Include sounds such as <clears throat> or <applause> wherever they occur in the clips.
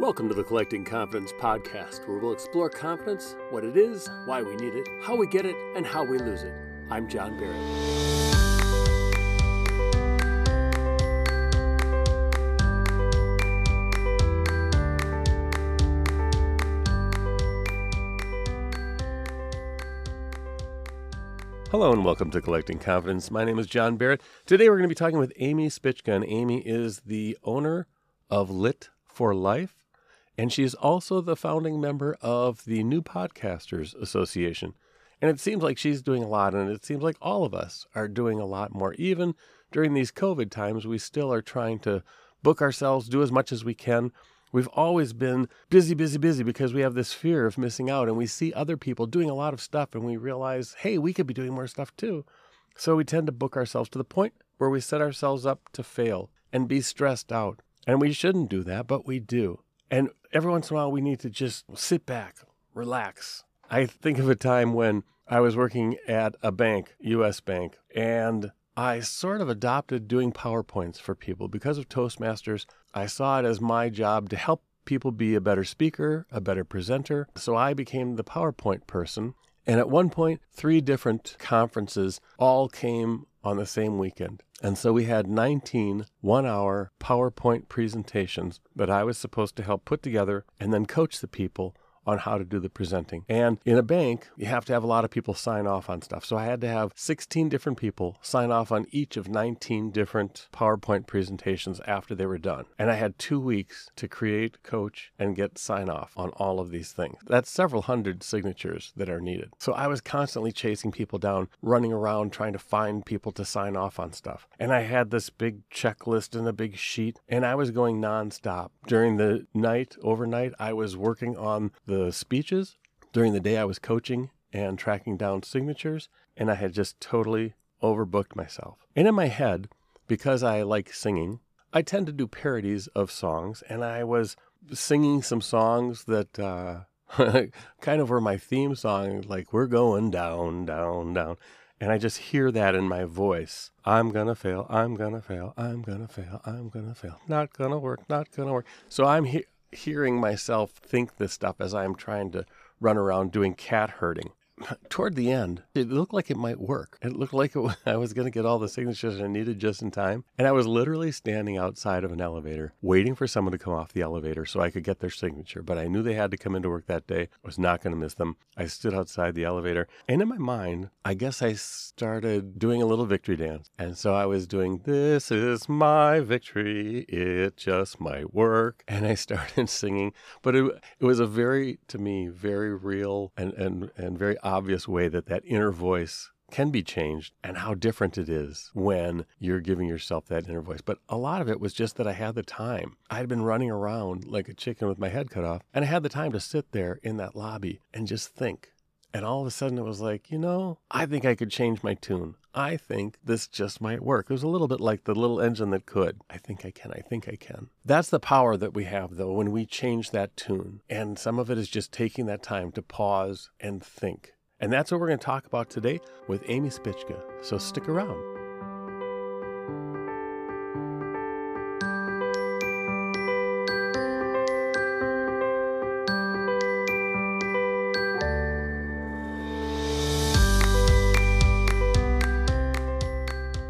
Welcome to the Collecting Confidence podcast, where we'll explore confidence, what it is, why we need it, how we get it, and how we lose it. I'm John Barrett. Hello and welcome to Collecting Confidence. My name is John Barrett. Today we're going to be talking with Amy Spicka, and Amy is the owner of Lit for Life, and she's also the founding member of the New Podcasters Association. And it seems like she's doing a lot, and it seems like all of us are doing a lot more. Even during these COVID times, we still are trying to book ourselves, do as much as we can. We've always been busy, busy, busy because we have this fear of missing out, and we see other people doing a lot of stuff, and we realize, hey, we could be doing more stuff too. So we tend to book ourselves to the point where we set ourselves up to fail and be stressed out. And we shouldn't do that, but we do. And every once in a while, we need to just sit back, relax. I think of a time when I was working at a bank, US Bank, and I sort of adopted doing PowerPoints for people because of Toastmasters. I saw it as my job to help people be a better speaker, a better presenter. So I became the PowerPoint person. And at one point, three different conferences all came on the same weekend. And so we had 19 one hour PowerPoint presentations that I was supposed to help put together and then coach the people on how to do the presenting. And in a bank, you have to have a lot of people sign off on stuff. So I had to have 16 different people sign off on each of 19 different PowerPoint presentations after they were done. And I had two weeks to create, coach, and get sign off on all of these things. That's several hundred signatures that are needed. So I was constantly chasing people down, running around trying to find people to sign off on stuff. And I had this big checklist and a big sheet, and I was going nonstop. During the night, overnight, I was working on the speeches. During the day, I was coaching and tracking down signatures, and I had just totally overbooked myself. And in my head, because I like singing, I tend to do parodies of songs, and I was singing some songs that uh, <laughs> kind of were my theme song, like "We're going down, down, down," and I just hear that in my voice. I'm gonna fail. I'm gonna fail. I'm gonna fail. I'm gonna fail. Not gonna work. Not gonna work. So I'm he- hearing myself think this stuff as I'm trying to run around doing cat herding. Toward the end, it looked like it might work. It looked like it, <laughs> I was going to get all the signatures I needed just in time. And I was literally standing outside of an elevator, waiting for someone to come off the elevator so I could get their signature. But I knew they had to come into work that day. I was not going to miss them. I stood outside the elevator. And in my mind, I guess I started doing a little victory dance. And so I was doing, This is my victory. It just might work. And I <laughs> started singing. But it, it was a very, to me, very real and, and, and very obvious way that that inner voice can be changed and how different it is when you're giving yourself that inner voice. But a lot of it was just that I had the time. I had been running around like a chicken with my head cut off, and I had the time to sit there in that lobby and just think. And all of a sudden it was like, you know, I think I could change my tune. I think this just might work. It was a little bit like the little engine that could. I think I can. I think I can. That's the power that we have, though, when we change that tune. And some of it is just taking that time to pause and think. And that's what we're going to talk about today with Amy Spicka. So stick around.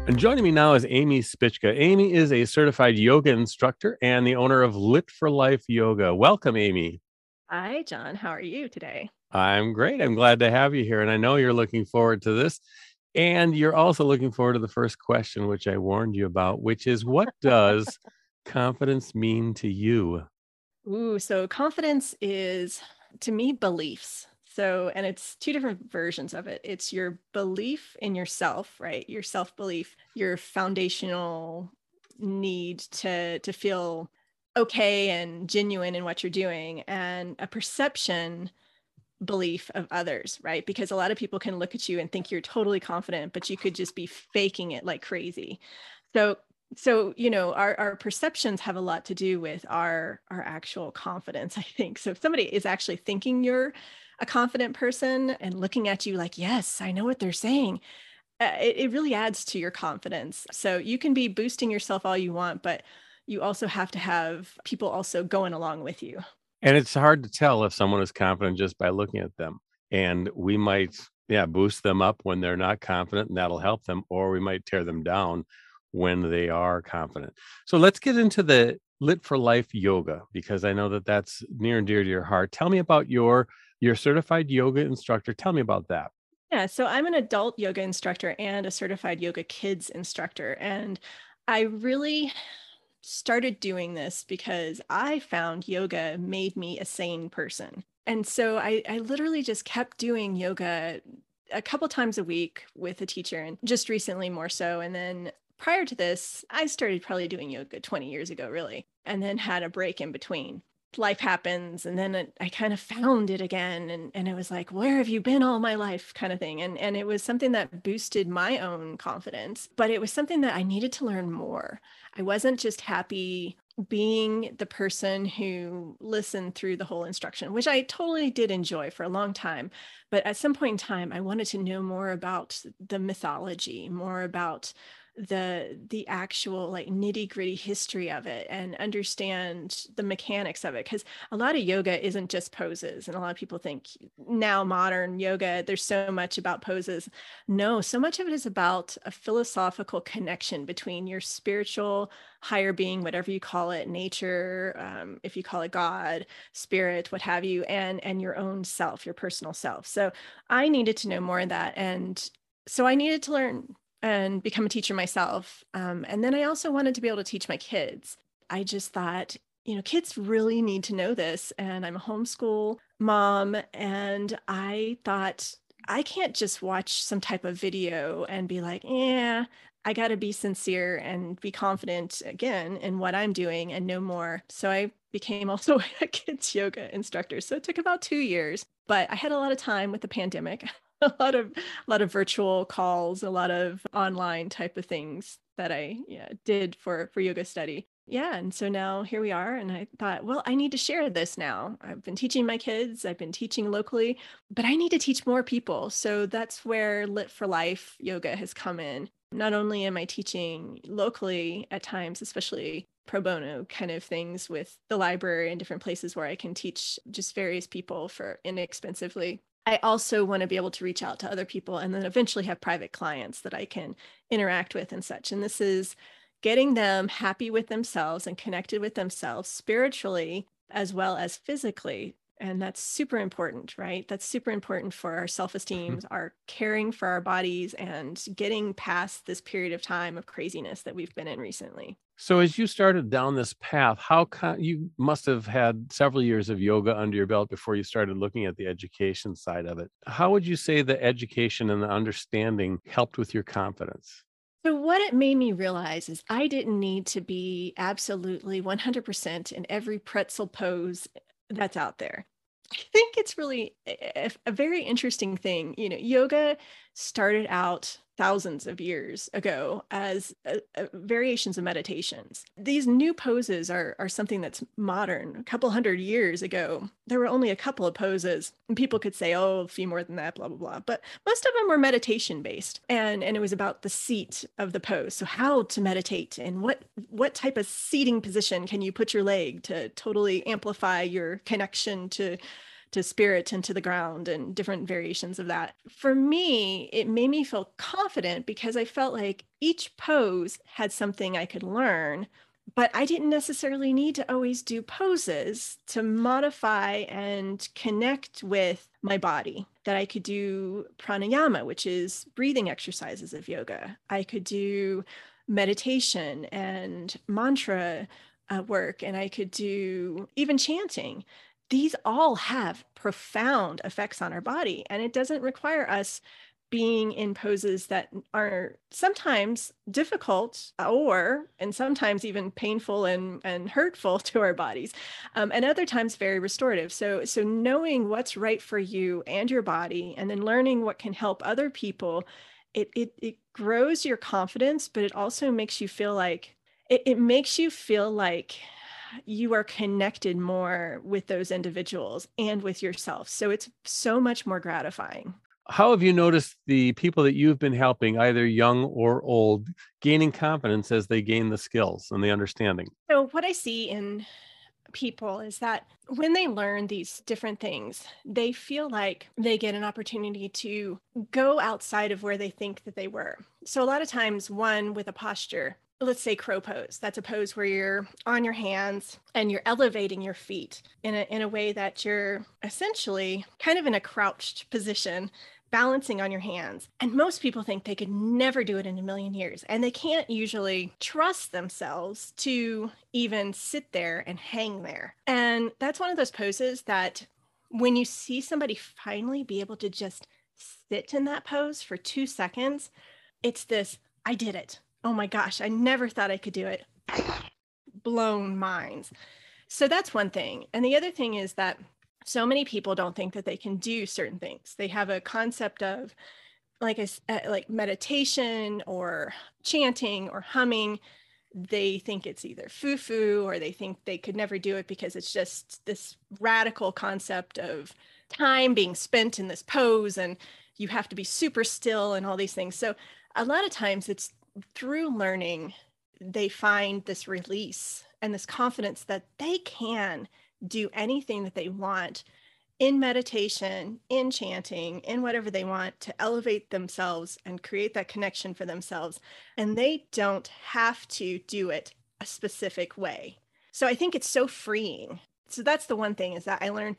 And joining me now is Amy Spicka. Amy is a certified yoga instructor and the owner of Lit for Life Yoga. Welcome, Amy. Hi, John. How are you today? I'm great. I'm glad to have you here. And I know you're looking forward to this. And you're also looking forward to the first question, which I warned you about, which is what does confidence mean to you? Ooh, so confidence is to me beliefs. So, and it's two different versions of it. It's your belief in yourself, right? Your self belief, your foundational need to to feel okay and genuine in what you're doing, and a perception belief of others, right? Because a lot of people can look at you and think you're totally confident, but you could just be faking it like crazy. So so you know our, our perceptions have a lot to do with our our actual confidence <laughs> i think so if somebody is actually thinking you're a confident person and looking at you like yes i know what they're saying uh, it, it really adds to your confidence so you can be boosting yourself all you want but you also have to have people also going along with you. And it's hard to tell if someone is confident just by looking at them. And we might, yeah, boost them up when they're not confident, and that'll help them, or we might tear them down when they are confident. So let's get into the Lit for Life yoga because I know that that's near and dear to your heart. Tell me about your your certified yoga instructor. Tell me about that. Yeah, so I'm an adult yoga instructor and a certified yoga kids instructor and I really started doing this because I found yoga made me a sane person. And so I, I literally just kept doing yoga a couple times a week with a teacher and just recently more so. And then prior to this, I started probably doing yoga 20 years ago, really, and then had a break in between. Life happens, and then it, I kind of found it again, and and it was like, where have you been all my life, kind of thing, and and it was something that boosted my own confidence, but it was something that I needed to learn more. I wasn't just happy being the person who listened through the whole instruction, which I totally did enjoy for a long time. But at some point in time, I wanted to know more about the mythology, more about the the actual like nitty gritty history of it and understand the mechanics of it because a lot of yoga isn't just poses and a lot of people think now modern yoga there's so much about poses. No so much of it is about a philosophical connection between your spiritual higher being whatever you call it nature um, if you call it god spirit what have you and and your own self your personal self. So i needed to know more of that and so i needed to learn and become a teacher myself. Um, and then I also wanted to be able to teach my kids. I just thought, you know, kids really need to know this. And I'm a homeschool mom. And I thought, I can't just watch some type of video and be like, yeah, I got to be sincere and be confident again in what I'm doing and know more. So I became <laughs> also a kids yoga instructor. So it took about two years, but I had a lot of time with the pandemic. <laughs> a <laughs> lot of a lot of virtual calls, a lot of online type of things that I yeah, did for for yoga study. Yeah, and so now here we are and I thought, well, I need to share this now. I've been teaching my kids, I've been teaching locally, but I need to teach more people. So that's where Lit for Life yoga has come in. Not only am I teaching locally at times, especially pro bono kind of things with the library and different places where I can teach just various people for inexpensively I also want to be able to reach out to other people and then eventually have private clients that I can interact with and such. And this is getting them happy with themselves and connected with themselves spiritually as well as physically. And that's super important, right? That's super important for our self esteem, mm-hmm. our caring for our bodies, and getting past this period of time of craziness that we've been in recently. So as you started down this path, how con- you must have had several years of yoga under your belt before you started looking at the education side of it. How would you say the education and the understanding helped with your confidence? So, what it made me realize is I didn't need to be absolutely 100% in every pretzel pose eh, that's out there. I think it's really a, a, very interesting thing. You know, yoga started out thousands of years ago as uh, uh, variations of meditations. These new poses are, are something that's modern. A couple hundred years ago, there were only a couple of poses, and people could say, oh, a few more than that, blah, blah, blah. But most of them were meditation based. And, and it was about the seat of the pose. So how to meditate and what what type of seating position can you put your leg to totally amplify your connection to to spirit and to the ground and different variations of that. For me, it made me feel confident because I felt like each pose had something I could learn, but I didn't necessarily need to always do poses to modify and connect with my body. That I could do pranayama, which is breathing exercises of yoga. I could do meditation and mantra uh, work, and I could do even chanting these all have profound effects on our body. And it doesn't require us being in poses that are sometimes difficult or and sometimes even painful and, and hurtful <laughs> to our bodies um, and other times very restorative so so knowing what's right for you and your body and then learning what can help other people it it, it grows your confidence but it also makes you feel like it, it makes you feel like you are connected more with those individuals and with yourself. So it's so much more gratifying. How have you noticed the people that you've been helping, either young or old, gaining confidence as they gain the skills and the understanding? So, what I see in people is that when they learn these different things, they feel like they get an opportunity to go outside of where they think that they were. So, a lot of times, one with a posture, let's say crow pose, that's a pose where you're on your hands and you're elevating your feet in a, in a way that you're essentially kind of in a crouched position balancing on your hands. And most people think they could never do it in a million years. And they can't usually trust themselves to even sit there and hang there. And that's one of those poses that when you see somebody finally be able to just sit in that pose for two seconds, it's this I did it. Oh my gosh, I never thought I could do it. Blown minds. So that's one thing. And the other thing is that so many people don't think that they can do certain things. They have a concept of like a, uh, like meditation or chanting or humming. They think it's either foo-foo or they think they could never do it because it's just this radical concept of time being spent in this pose and you have to be super still and all these things. So a lot of times it's through learning they find this release and this confidence that they can do anything that they want in meditation, in chanting, in whatever they want to elevate themselves and create that connection for themselves. And they don't have to do it a specific way. So I think it's so freeing. So that's the one thing is that I learned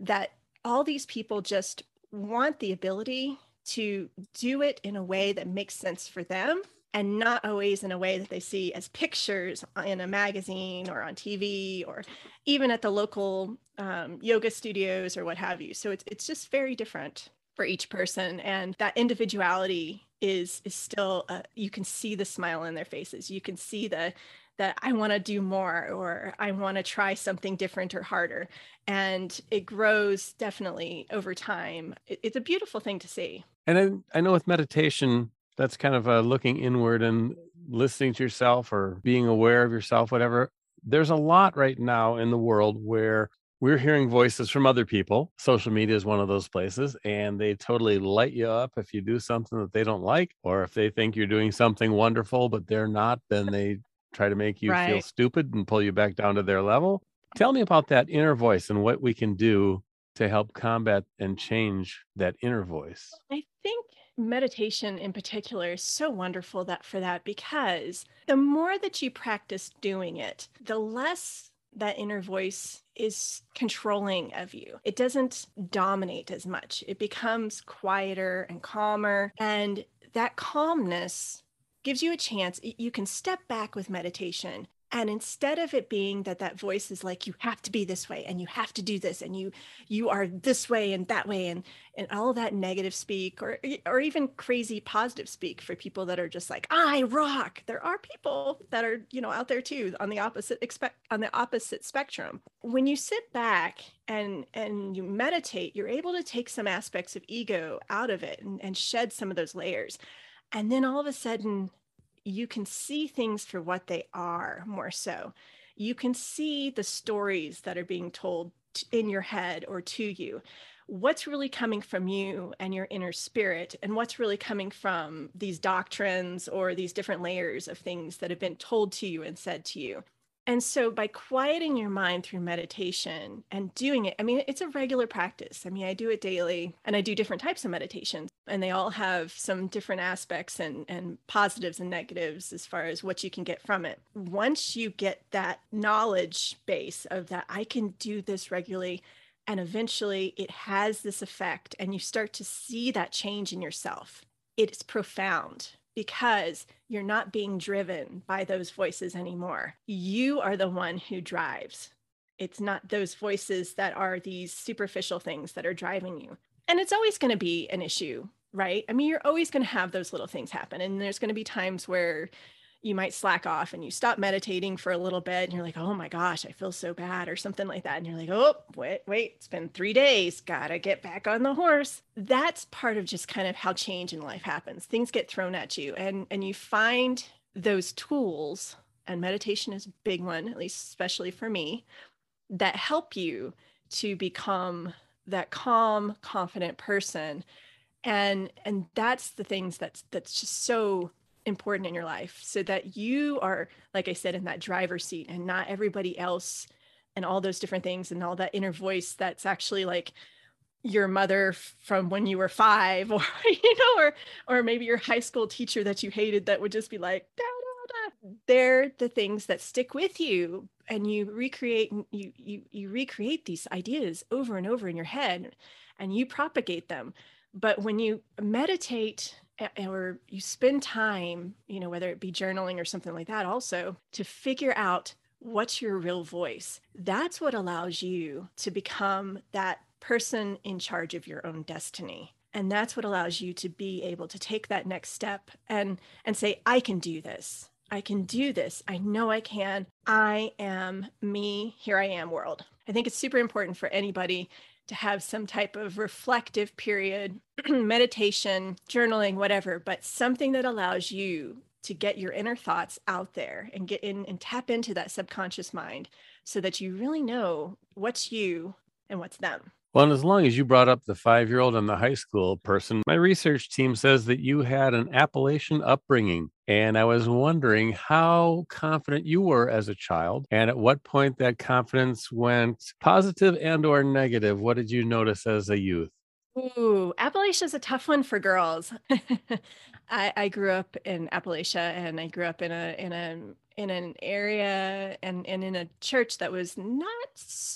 that all these people just want the ability to do it in a way that makes sense for them and not always in a way that they see as pictures in a magazine or on TV or even at the local um, yoga studios or what have you. So it's it's just very different for each person, and that individuality is is still you can see the smile in their faces. You can see the that I want to do more or I want to try something different or harder. And it grows definitely over time. It, it's a beautiful thing to see. And I, I know with meditation, that's kind of uh, looking inward and listening to yourself or being aware of yourself, whatever. There's a lot right now in the world where we're hearing voices from other people. Social media is one of those places, and they totally light you up if you do something that they don't like, or if they think you're doing something wonderful, but they're not, then they try to make you right. feel stupid and pull you back down to their level. Tell me about that inner voice and what we can do to help combat and change that inner voice. I think meditation in particular is so wonderful that for that because the more that you practice doing it, the less that inner voice is controlling of you. It doesn't dominate as much. It becomes quieter and calmer. And that calmness gives you a chance. You can step back with meditation and instead of it being that that voice is like you have to be this way and you have to do this and you you are this way and that way and and all that negative speak or or even crazy positive speak for people that are just like i rock. There are people that are you know out there too on the opposite expect on the opposite spectrum. When you sit back and and you meditate you're able to take some aspects of ego out of it and, and shed some of those layers. And then all of a sudden you can see things for what they are more so. You can see the stories that are being told in your head or to you. What's really coming from you and your inner spirit, and what's really coming from these doctrines or these different layers of things that have been told to you and said to you. And so, by quieting your mind through meditation and doing it, I mean, it's a regular practice. I mean, I do it daily and I do different types of meditations, and they all have some different aspects and, and positives and negatives as far as what you can get from it. Once you get that knowledge base of that, I can do this regularly, and eventually it has this effect, and you start to see that change in yourself. It's profound because you're not being driven by those voices anymore. You are the one who drives. It's not those voices that are these superficial things that are driving you. And it's always going to be an issue, right? I mean, you're always going to have those little things happen. And there's going to be times where you might slack off and you stop meditating for a little bit and you're like, oh my gosh, I feel so bad or something like that. And you're like, oh, wait, wait, it's been three days. Gotta get back on the horse. That's part of just kind of how change in life happens. Things get thrown at you and and you find those tools, and meditation is a big one, at least especially for me, that help you to become that calm, confident person and and that's the things that's that's just so important in your life so that you are like i said in that driver's seat and not everybody else and all those different things and all that inner voice that's actually like your mother from when you were five <laughs> or you know or or maybe your high school teacher that you hated that would just be like da, da, da. they're the things that stick with you and you recreate you you you recreate these ideas over and over in your head and you propagate them but when you meditate or you spend time you know whether it be journaling or something like that also to figure out what's your real voice. That's what allows you to become that person in charge of your own destiny. And that's what allows you to be able to take that next step and and say i can do this. I can do this. I know i can. I am me. Here i am world. I think it's super important for anybody to have some type of reflective period <clears throat> meditation journaling whatever but something that allows you to get your inner thoughts out there and get in and tap into that subconscious mind so that you really know what's you and what's them well, and as long as you brought up the five year old and the high school person, my research team says that you had an Appalachian upbringing. And I was wondering how confident you were as a child and at what point that confidence went positive and or negative. What did you notice as a youth? Ooh, Appalachia is a tough one for girls. <laughs> I, I grew up in Appalachia and I grew up in a in a in an area and, and in a church that was not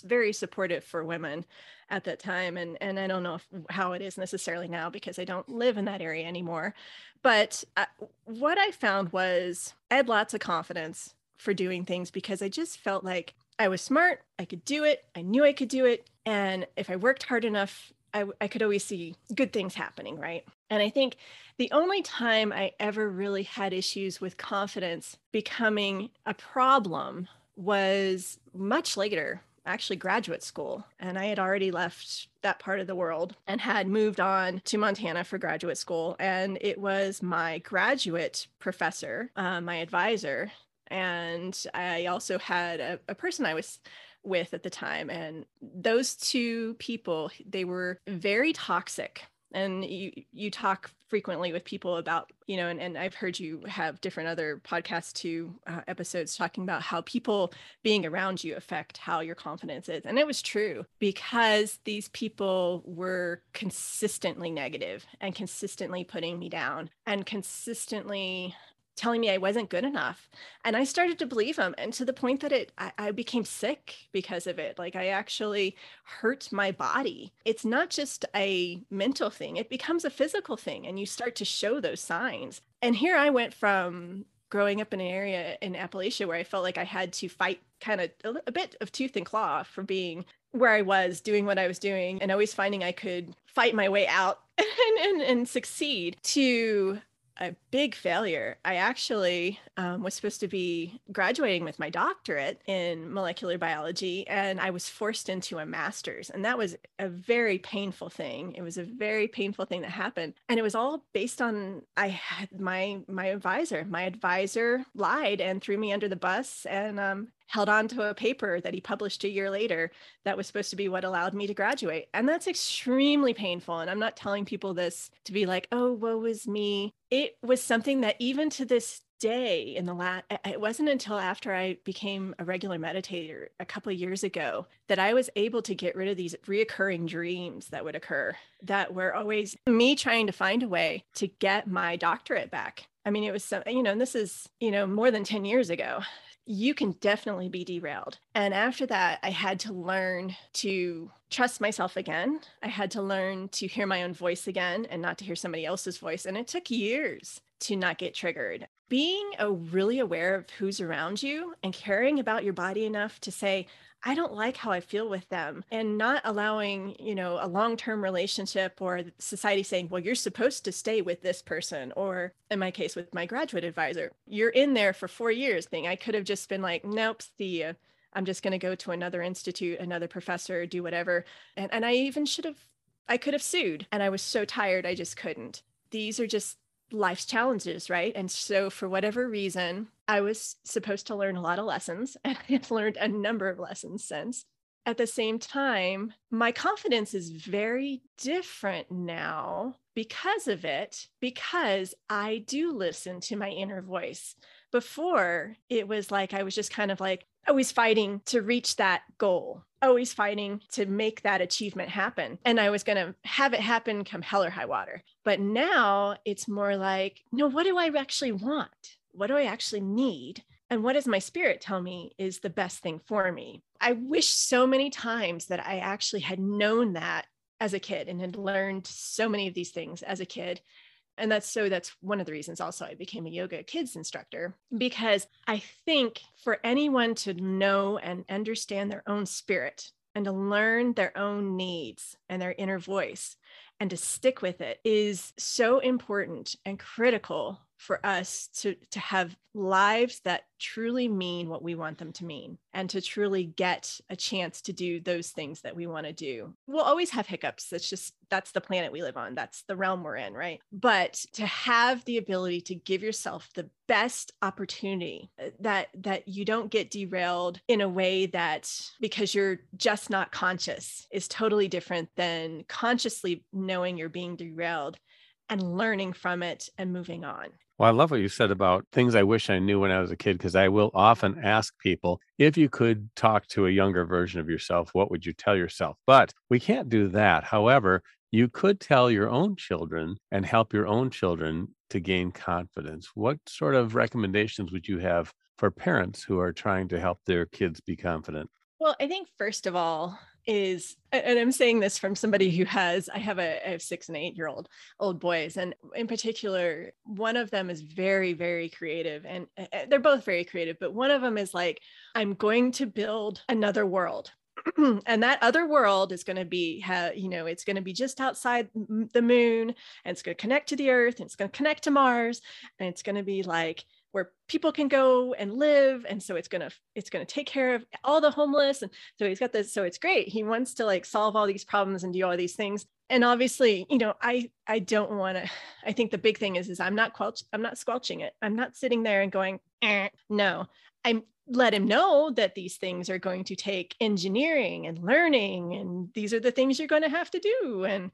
very supportive for women at that time and and I don't know if, how it is necessarily now because I don't live in that area anymore but uh, what I found was I had lots of confidence for doing things because I just felt like I was smart, I could do it, I knew I could do it and if I worked hard enough I, I could always see good things happening, right? And I think the only time I ever really had issues with confidence becoming a problem was much later actually graduate school and i had already left that part of the world and had moved on to montana for graduate school and it was my graduate professor uh, my advisor and i also had a, a person i was with at the time. And those two people they were very toxic. And you you talk frequently with people about you know and, and i've heard you have different other podcasts too uh, episodes talking about how people being around you affect how your confidence is. And it was true because these people were consistently negative and consistently putting me down and consistently telling me I wasn't good enough. And I started to believe him. And to the point that it I, I, became sick because of it. Like I actually hurt my body. It's not just a mental thing, it becomes a physical thing. And you start to show those signs. And here I went from growing up in an area in Appalachia where I felt like I had to fight kind of a, a bit of tooth and claw for being where I was doing what I was doing and always finding I could fight my way out <laughs> and, and, and succeed to a big failure. I actually um, was supposed to be graduating with my doctorate in molecular biology, and I was forced into a master's. And that was a very painful thing. It was a very painful thing that happened. And it was all based on I had my my advisor. My advisor lied and threw me under the bus and um, held on to a paper that he published a year later that was supposed to be what allowed me to graduate. And that's extremely painful. And I'm not telling people this to be like, oh, woe is me. It was something that even to this day in the last it wasn't until after i became a regular meditator a couple of years ago that i was able to get rid of these reoccurring dreams that would occur that were always me trying to find a way to get my doctorate back I mean, it was some, you know, and this is, you know, more than 10 years ago you can definitely be derailed. And after that, I had to learn to trust myself again. I had to learn to hear my own voice again and not to hear somebody else's voice. And it took years to not get triggered. Being a really aware of who's around you and caring about your body enough to say, I don't like how I feel with them and not allowing, you know, a long-term relationship or society saying, well, you're supposed to stay with this person. Or in my case with my graduate advisor, you're in there for four years thing. I could have just been like, nope, see ya. I'm just going to go to another institute, another professor, do whatever. And, and I even should have, I could have sued. And I was so tired, I just couldn't. These are just life's challenges, right? And so, for whatever reason, I was supposed to learn a lot of lessons, <laughs> and I've learned a number of lessons since. At the same time, my confidence is very different now because of it, because I do listen to my inner voice. Before, it was like I was just kind of like always fighting to reach that goal, always fighting to make that achievement happen. And I was going to have it happen come hell or high water. But now it's more like, no, what do I actually want? What do I actually need? And what does my spirit tell me is the best thing for me? I wish so many times that I actually had known that as a kid and had learned so many of these things as a kid and that's so that's one of the reasons also i became a yoga kids instructor because i think for anyone to know and understand their own spirit and to learn their own needs and their inner voice and to stick with it is so important and critical for us to to have lives that truly mean what we want them to mean and to truly get a chance to do those things that we want to do. We'll always have hiccups. That's just that's the planet we live on. That's the realm we're in right? But to have the ability to give yourself the best opportunity uh, that that you don't get derailed in a way that because you're just not conscious is totally different than consciously knowing you're being derailed and learning from it and moving on well, I love what you said about things I wish I knew when I was a kid, because I will often ask people if you could talk to a younger version of yourself, what would you tell yourself? But we can't do that. However, you could tell your own children and help your own children to gain confidence. What sort of recommendations would you have for parents who are trying to help their kids be confident? Well, I think first of all, is and i'm saying this from somebody who has i have a I have six and eight year old old boys and in particular one of them is very very creative and they're both very creative but one of them is like i'm going to build another world. <clears throat> And that other world is going to be how you know it's going to be just outside the moon and it's going to connect to the earth and it's going to connect to mars and it's going to be like where people can go and live and so it's to it's to take care of all the homeless and so he's got this so it's great. He wants to like solve all these problems and do all these things. And obviously you know i i don't want to i think the big thing is is i'm not quelch i'm not squelching it. I'm not sitting there and going eh. no i'm let him know that these things are going to take engineering and learning and these are the things you're going to have to do. And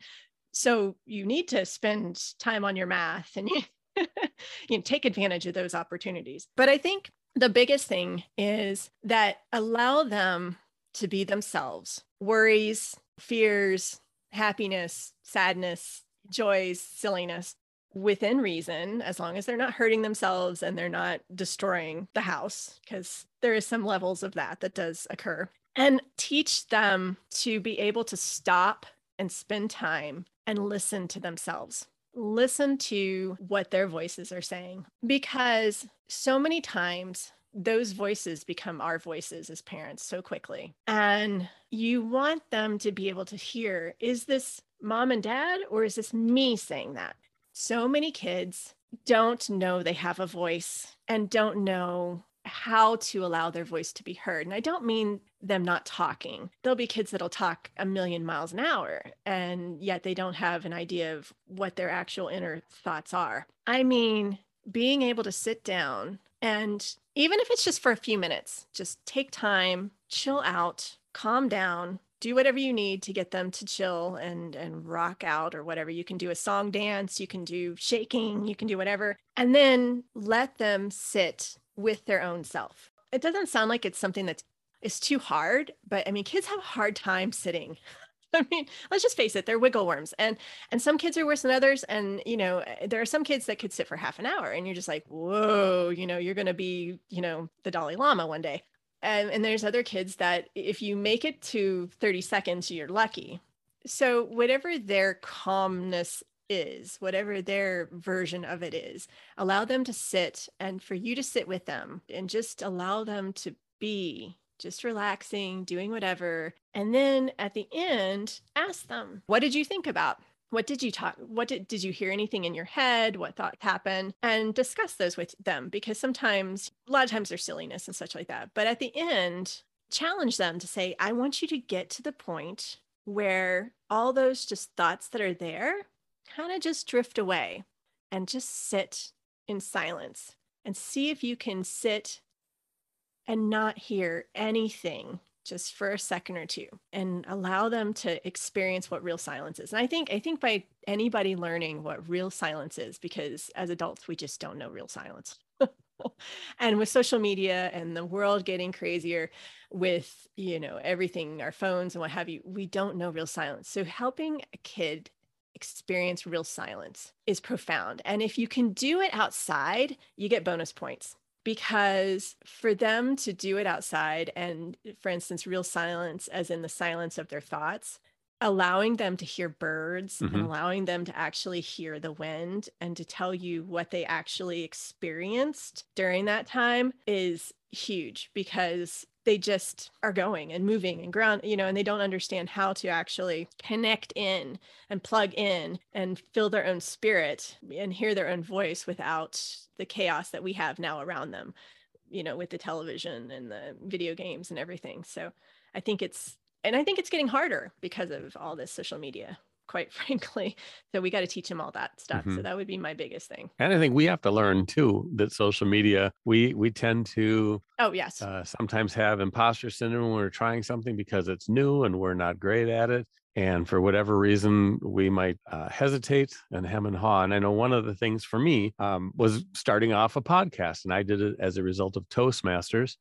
so you need to spend time on your math and you <laughs> you know, take advantage of those opportunities. But I think the biggest thing is that allow them to be themselves. Worries, fears, happiness, sadness, joys, silliness within reason, as long as they're not hurting themselves and they're not destroying the house, because there is some levels of that that does occur. And teach them to be able to stop and spend time and listen to themselves listen to what their voices are saying because so many times those voices become our voices as parents so quickly. And you want them to be able to hear is this mom and dad, or is this me saying that? So many kids don't know they have a voice and don't know how to allow their voice to be heard. And I don't mean them not talking. There'll be kids that'll talk a million miles an hour, and yet they don't have an idea of what their actual inner thoughts are. I mean, being able to sit down and even if it's just for a few minutes, just take time, chill out, calm down, do whatever you need to get them to chill and and rock out or whatever you can do a song dance you can do shaking you can do whatever and then let them sit with their own self. It doesn't sound like it's something that's is too hard, but I mean, kids have a hard time sitting. <laughs> I mean, let's just face it, they're wiggle worms. And and some kids are worse than others. And you know, there are some kids that could sit for half an hour and you're just like, whoa, you know, you're gonna be, you know, the Dalai Lama one day. And, and there's other kids that if you make it to 30 seconds, you're lucky. So whatever their calmness is, whatever their version of it is. Allow them to sit and for you to sit with them and just allow them to be just relaxing, doing whatever. And then at the end, ask them, what did you think about? What did you talk? What did, did you hear anything in your head? What thoughts happened? And discuss those with them because sometimes, a lot of times there's silliness and such like that. But at the end, challenge them to say, I want you to get to the point where all those just thoughts that are there kind of just drift away and just sit in silence and see if you can sit and not hear anything just for a second or two and allow them to experience what real silence is. And I think I think by anybody learning what real silence is because as adults we just don't know real silence. <laughs> and with social media and the world getting crazier with you know everything our phones and what have you we don't know real silence so helping a kid experience real silence is profound and if you can do it outside you get bonus points because for them to do it outside and for instance real silence as in the silence of their thoughts allowing them to hear birds mm-hmm. and allowing them to actually hear the wind and to tell you what they actually experienced during that time is huge because they just are going and moving and ground you know and they don't understand how to actually connect in and plug in and fill their own spirit and hear their own voice without the chaos that we have now around them you know with the television and the video games and everything. So i think it's and I think it's getting harder because of all this social media quite <laughs> frankly. So we got to teach them all that stuff. Mm-hmm. So that would be my biggest thing. And I think we have to learn too that social media, we we tend to oh yes, uh, sometimes have imposter syndrome when we're trying something because it's new and we're not great at it. And for whatever reason, we might uh, hesitate and hem and haw. And I know one of the things for me um, was starting off a podcast, and I did it as a result of Toastmasters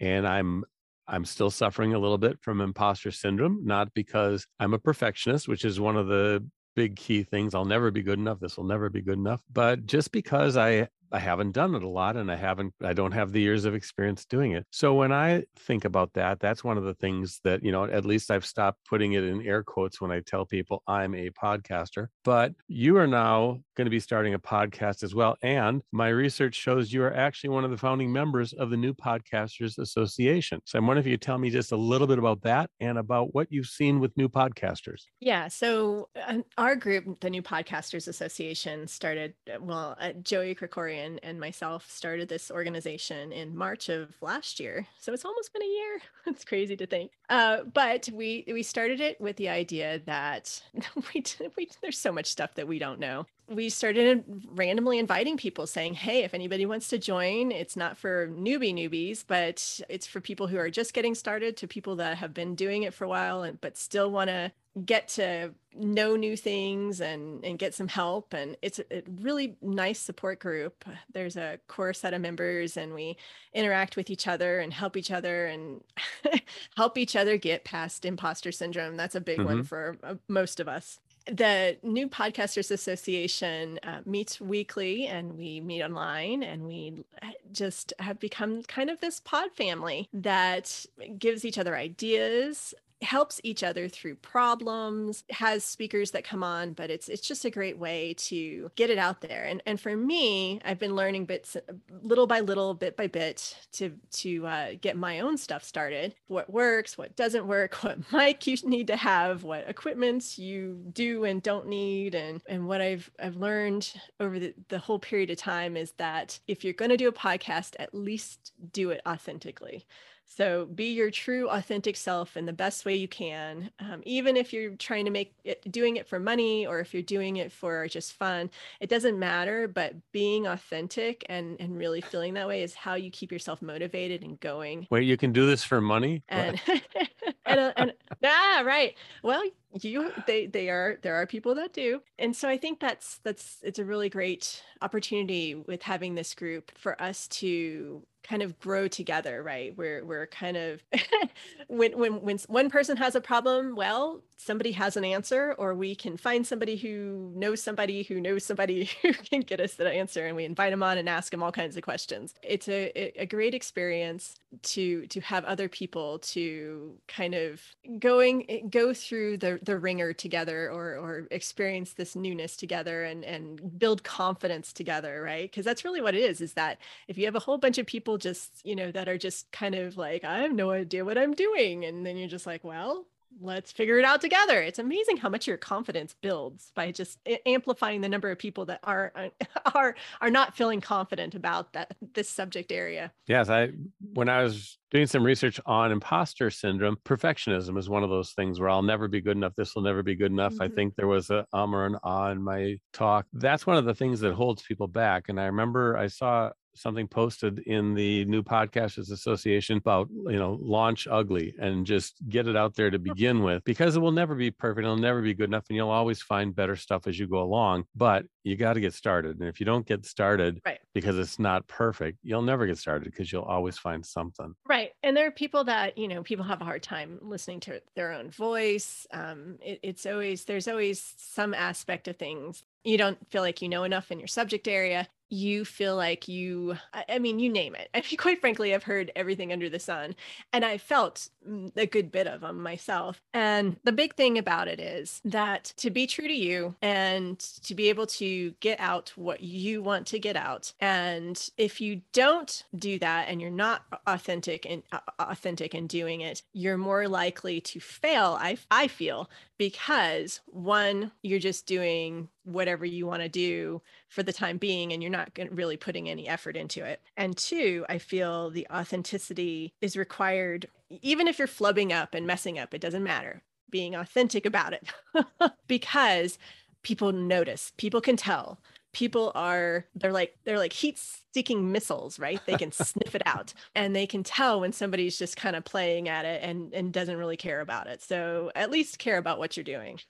and I'm I'm still suffering a little bit from imposter syndrome, not because I'm a perfectionist, which is one of the big key things. I'll never be good enough. This will never be good enough. But just because I I haven't done it a lot and I haven't, I don't have the years of experience doing it. So when I think about that, that's one of the things that, you know, at least I've stopped putting it in air quotes when I tell people I'm a podcaster. But you are now going to be starting a podcast as well. And my research shows you are actually one of the founding members of the New Podcasters Association. So I'm wondering if you tell me just a little bit about that and about what you've seen with new podcasters. Yeah. So uh, our group, the New Podcasters Association, started, uh, well, uh, Joey Krikorian and, myself started this organization in March of last year. So it's almost been a year. <laughs> it's crazy to think. Uh, but we we started it with the idea that <laughs> we, we there's so much stuff that we don't know we started randomly inviting people saying, Hey, if anybody wants to join, it's not for newbie newbies, but it's for people who are just getting started to people that have been doing it for a while and but still want to get to know new things and and get some help. And it's a, really nice support group. There's a core set of members and we interact with each other and help each other and <laughs> help each other get past imposter syndrome. That's a big mm-hmm. one for uh, most of us the New Podcasters Association uh, meets weekly and we meet online and we just have become kind of this pod family that gives each other ideas helps each other through problems has speakers that come on but it's it's just a great way to get it out there. And and for me i've been learning bits little by little bit by bit to to uh, get my own stuff started. What works what doesn't work <laughs> what mic you need to have what equipment you do and don't need. And and what i've i've learned over the, the whole period of time is that if you're going to do a podcast at least do it authentically so be your true, authentic self in the best way you can. Um, even if you're trying to make it, doing it for money or if you're doing it for just fun, it doesn't matter. But being authentic and and really feeling that way is how you keep yourself motivated and going. Wait, you can do this for money? And <laughs> and, uh, and ah, right. Well, you they they are there are people that do and so i think that's that's it's a really great opportunity with having this group for us to kind of grow together right? We're we're kind of <laughs> when when when one person has a problem well somebody has an answer or we can find somebody who knows somebody who knows somebody <laughs> who can get us that answer and we invite them on and ask them all kinds of questions. It's a a great experience to to have other people to kind of going eh, go through the the ringer together or or experience this newness together and and build confidence together right? Because that's really what it is is that if you have a whole bunch of people just you know that are just kind of like i have no idea what i'm doing and then you're just like well let's figure it out together. It's amazing how much your confidence builds by just amplifying the number of people that are <laughs> are are not feeling confident about that this subject area. Yes, I when I was doing some research on imposter syndrome, perfectionism is one of those things where I'll never be good enough. This will never be good enough. Mm-hmm. I think there was a um or an ah in my talk. That's one of the things that holds people back. And I remember I saw something posted in the new podcasters association about you know launch ugly and just get it out there to <laughs> begin with because it will never be perfect it'll never be good enough and you'll always find better stuff as you go along but you got to get started and if you don't get started right. because it's not perfect you'll never get started because you'll always find something right and there are people that you know people have a hard time listening to their own voice um, it, it's always there's always some aspect of things you don't feel like you know enough in your subject area you feel like you i mean you name it. <laughs> I mean quite frankly i've heard everything under the sun and i felt mm, a good bit of them myself. And the big thing about it is that to be true to you and to be able to get out what you want to get out and if you don't do that and you're not authentic and uh, authentic in doing it you're more likely to fail i i feel because one you're just doing whatever you want to do for the time being and you're not really putting any effort into it. And two, I feel the authenticity is required even if you're flubbing up and messing up, it doesn't matter. Being authentic about it <laughs> because people notice, people can tell. People are they're like they're like heat seeking missiles, right? They can <laughs> sniff it out and they can tell when somebody's just kind of playing at it and and doesn't really care about it. So at least care about what you're doing.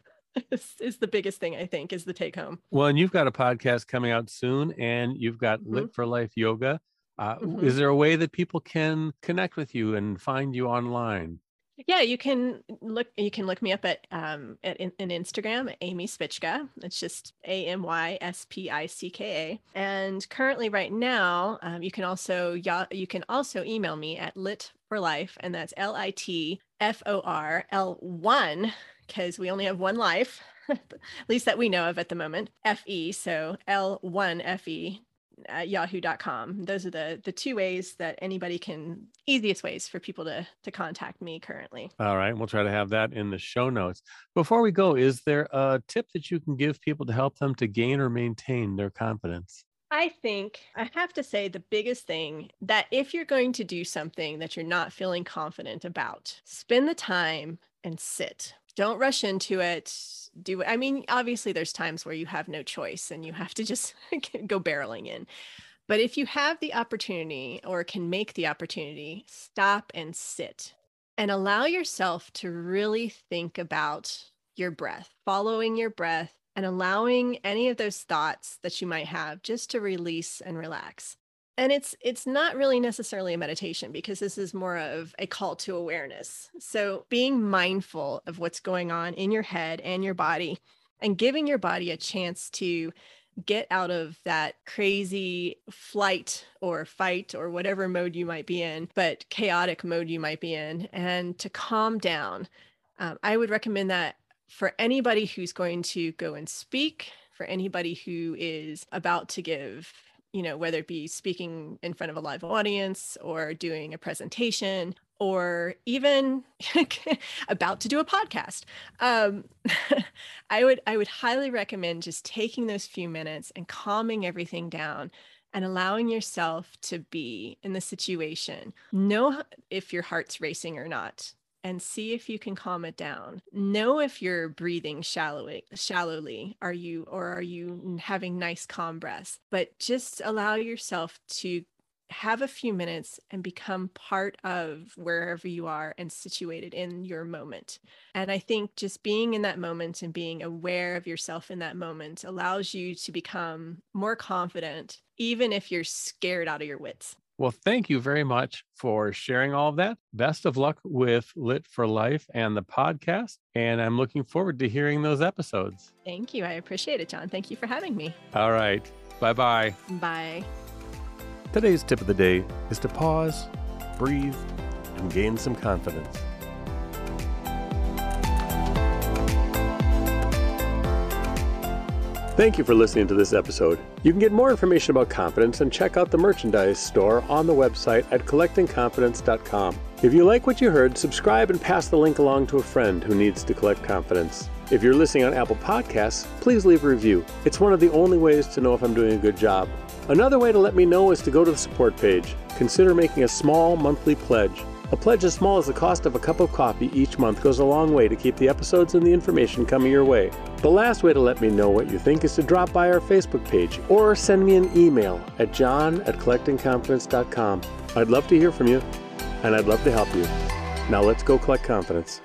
Is, is the biggest thing I think is the take home. Well, and you've got a podcast coming out soon, and you've got mm-hmm. Lit for Life Yoga. Uh, mm-hmm. Is there a way that people can connect with you and find you online? Yeah, you can look. You can look me up at um at in, in Instagram, Amy Spicka. It's just A M Y S P I C K A. And currently, right now, um, you can also you can also email me at lit for life, and that's L I T F O R L one because we only have one life, <laughs> at least that we know of at the moment. FE, so L1FE at yahoo.com. Those are the the two ways that anybody can easiest ways for people to to contact me currently. All right, we'll try to have that in the show notes. Before we go, is there a tip that you can give people to help them to gain or maintain their confidence? I think I have to say the biggest thing that if you're going to do something that you're not feeling confident about, spend the time and sit don't rush into it. Do i mean obviously there's times where you have no choice and you have to just <laughs> go barreling in. But if you have the opportunity or can make the opportunity stop and sit and allow yourself to really think about your breath following your breath and allowing any of those thoughts that you might have just to release and relax and it's it's not really necessarily a meditation because this is more of a call to awareness. So being mindful of what's going on in your head and your body and giving your body a chance to get out of that crazy flight or fight or whatever mode you might be in but chaotic mode you might be in and to calm down um, i would recommend that for anybody who's going to go and speak for anybody who is about to give you know, whether it be speaking in front of a live audience or doing a presentation or even <laughs> about to do a podcast. Um, <laughs> I would I would highly recommend just taking those few minutes and calming everything down and allowing yourself to be in the situation. Know if your heart's racing or not and see if you can calm it down. Know if you're breathing shallowly, shallowly. Are you or are you having nice calm breaths? But just allow yourself to have a few minutes and become part of wherever you are and situated in your moment. And I think just being in that moment and being aware of yourself in that moment allows you to become more confident, even if you're scared out of your wits. Well, thank you very much for sharing all of that. Best of luck with Lit for Life and the podcast. And I'm looking forward to hearing those episodes. Thank you. I appreciate it, John. Thank you for having me. All right. Bye bye. Bye. Today's tip of the day is to pause, breathe, and gain some confidence. Thank you for listening to this episode. You can get more information about confidence and check out the merchandise store on the website at collectingconfidence.com. If you like what you heard, subscribe and pass the link along to a friend who needs to collect confidence. If you're listening on Apple Podcasts, please leave a review. It's one of the only ways to know if I'm doing a good job. Another way to let me know is to go to the support page. Consider making a small monthly pledge. A pledge as small as the cost of a cup of coffee each month goes a long way to keep the episodes and the information coming your way. The last way to let me know what you think is to drop by our Facebook page or send me an email at john at collectingconfidence.com. I'd love to hear from you, and I'd love to help you. Now let's go collect confidence.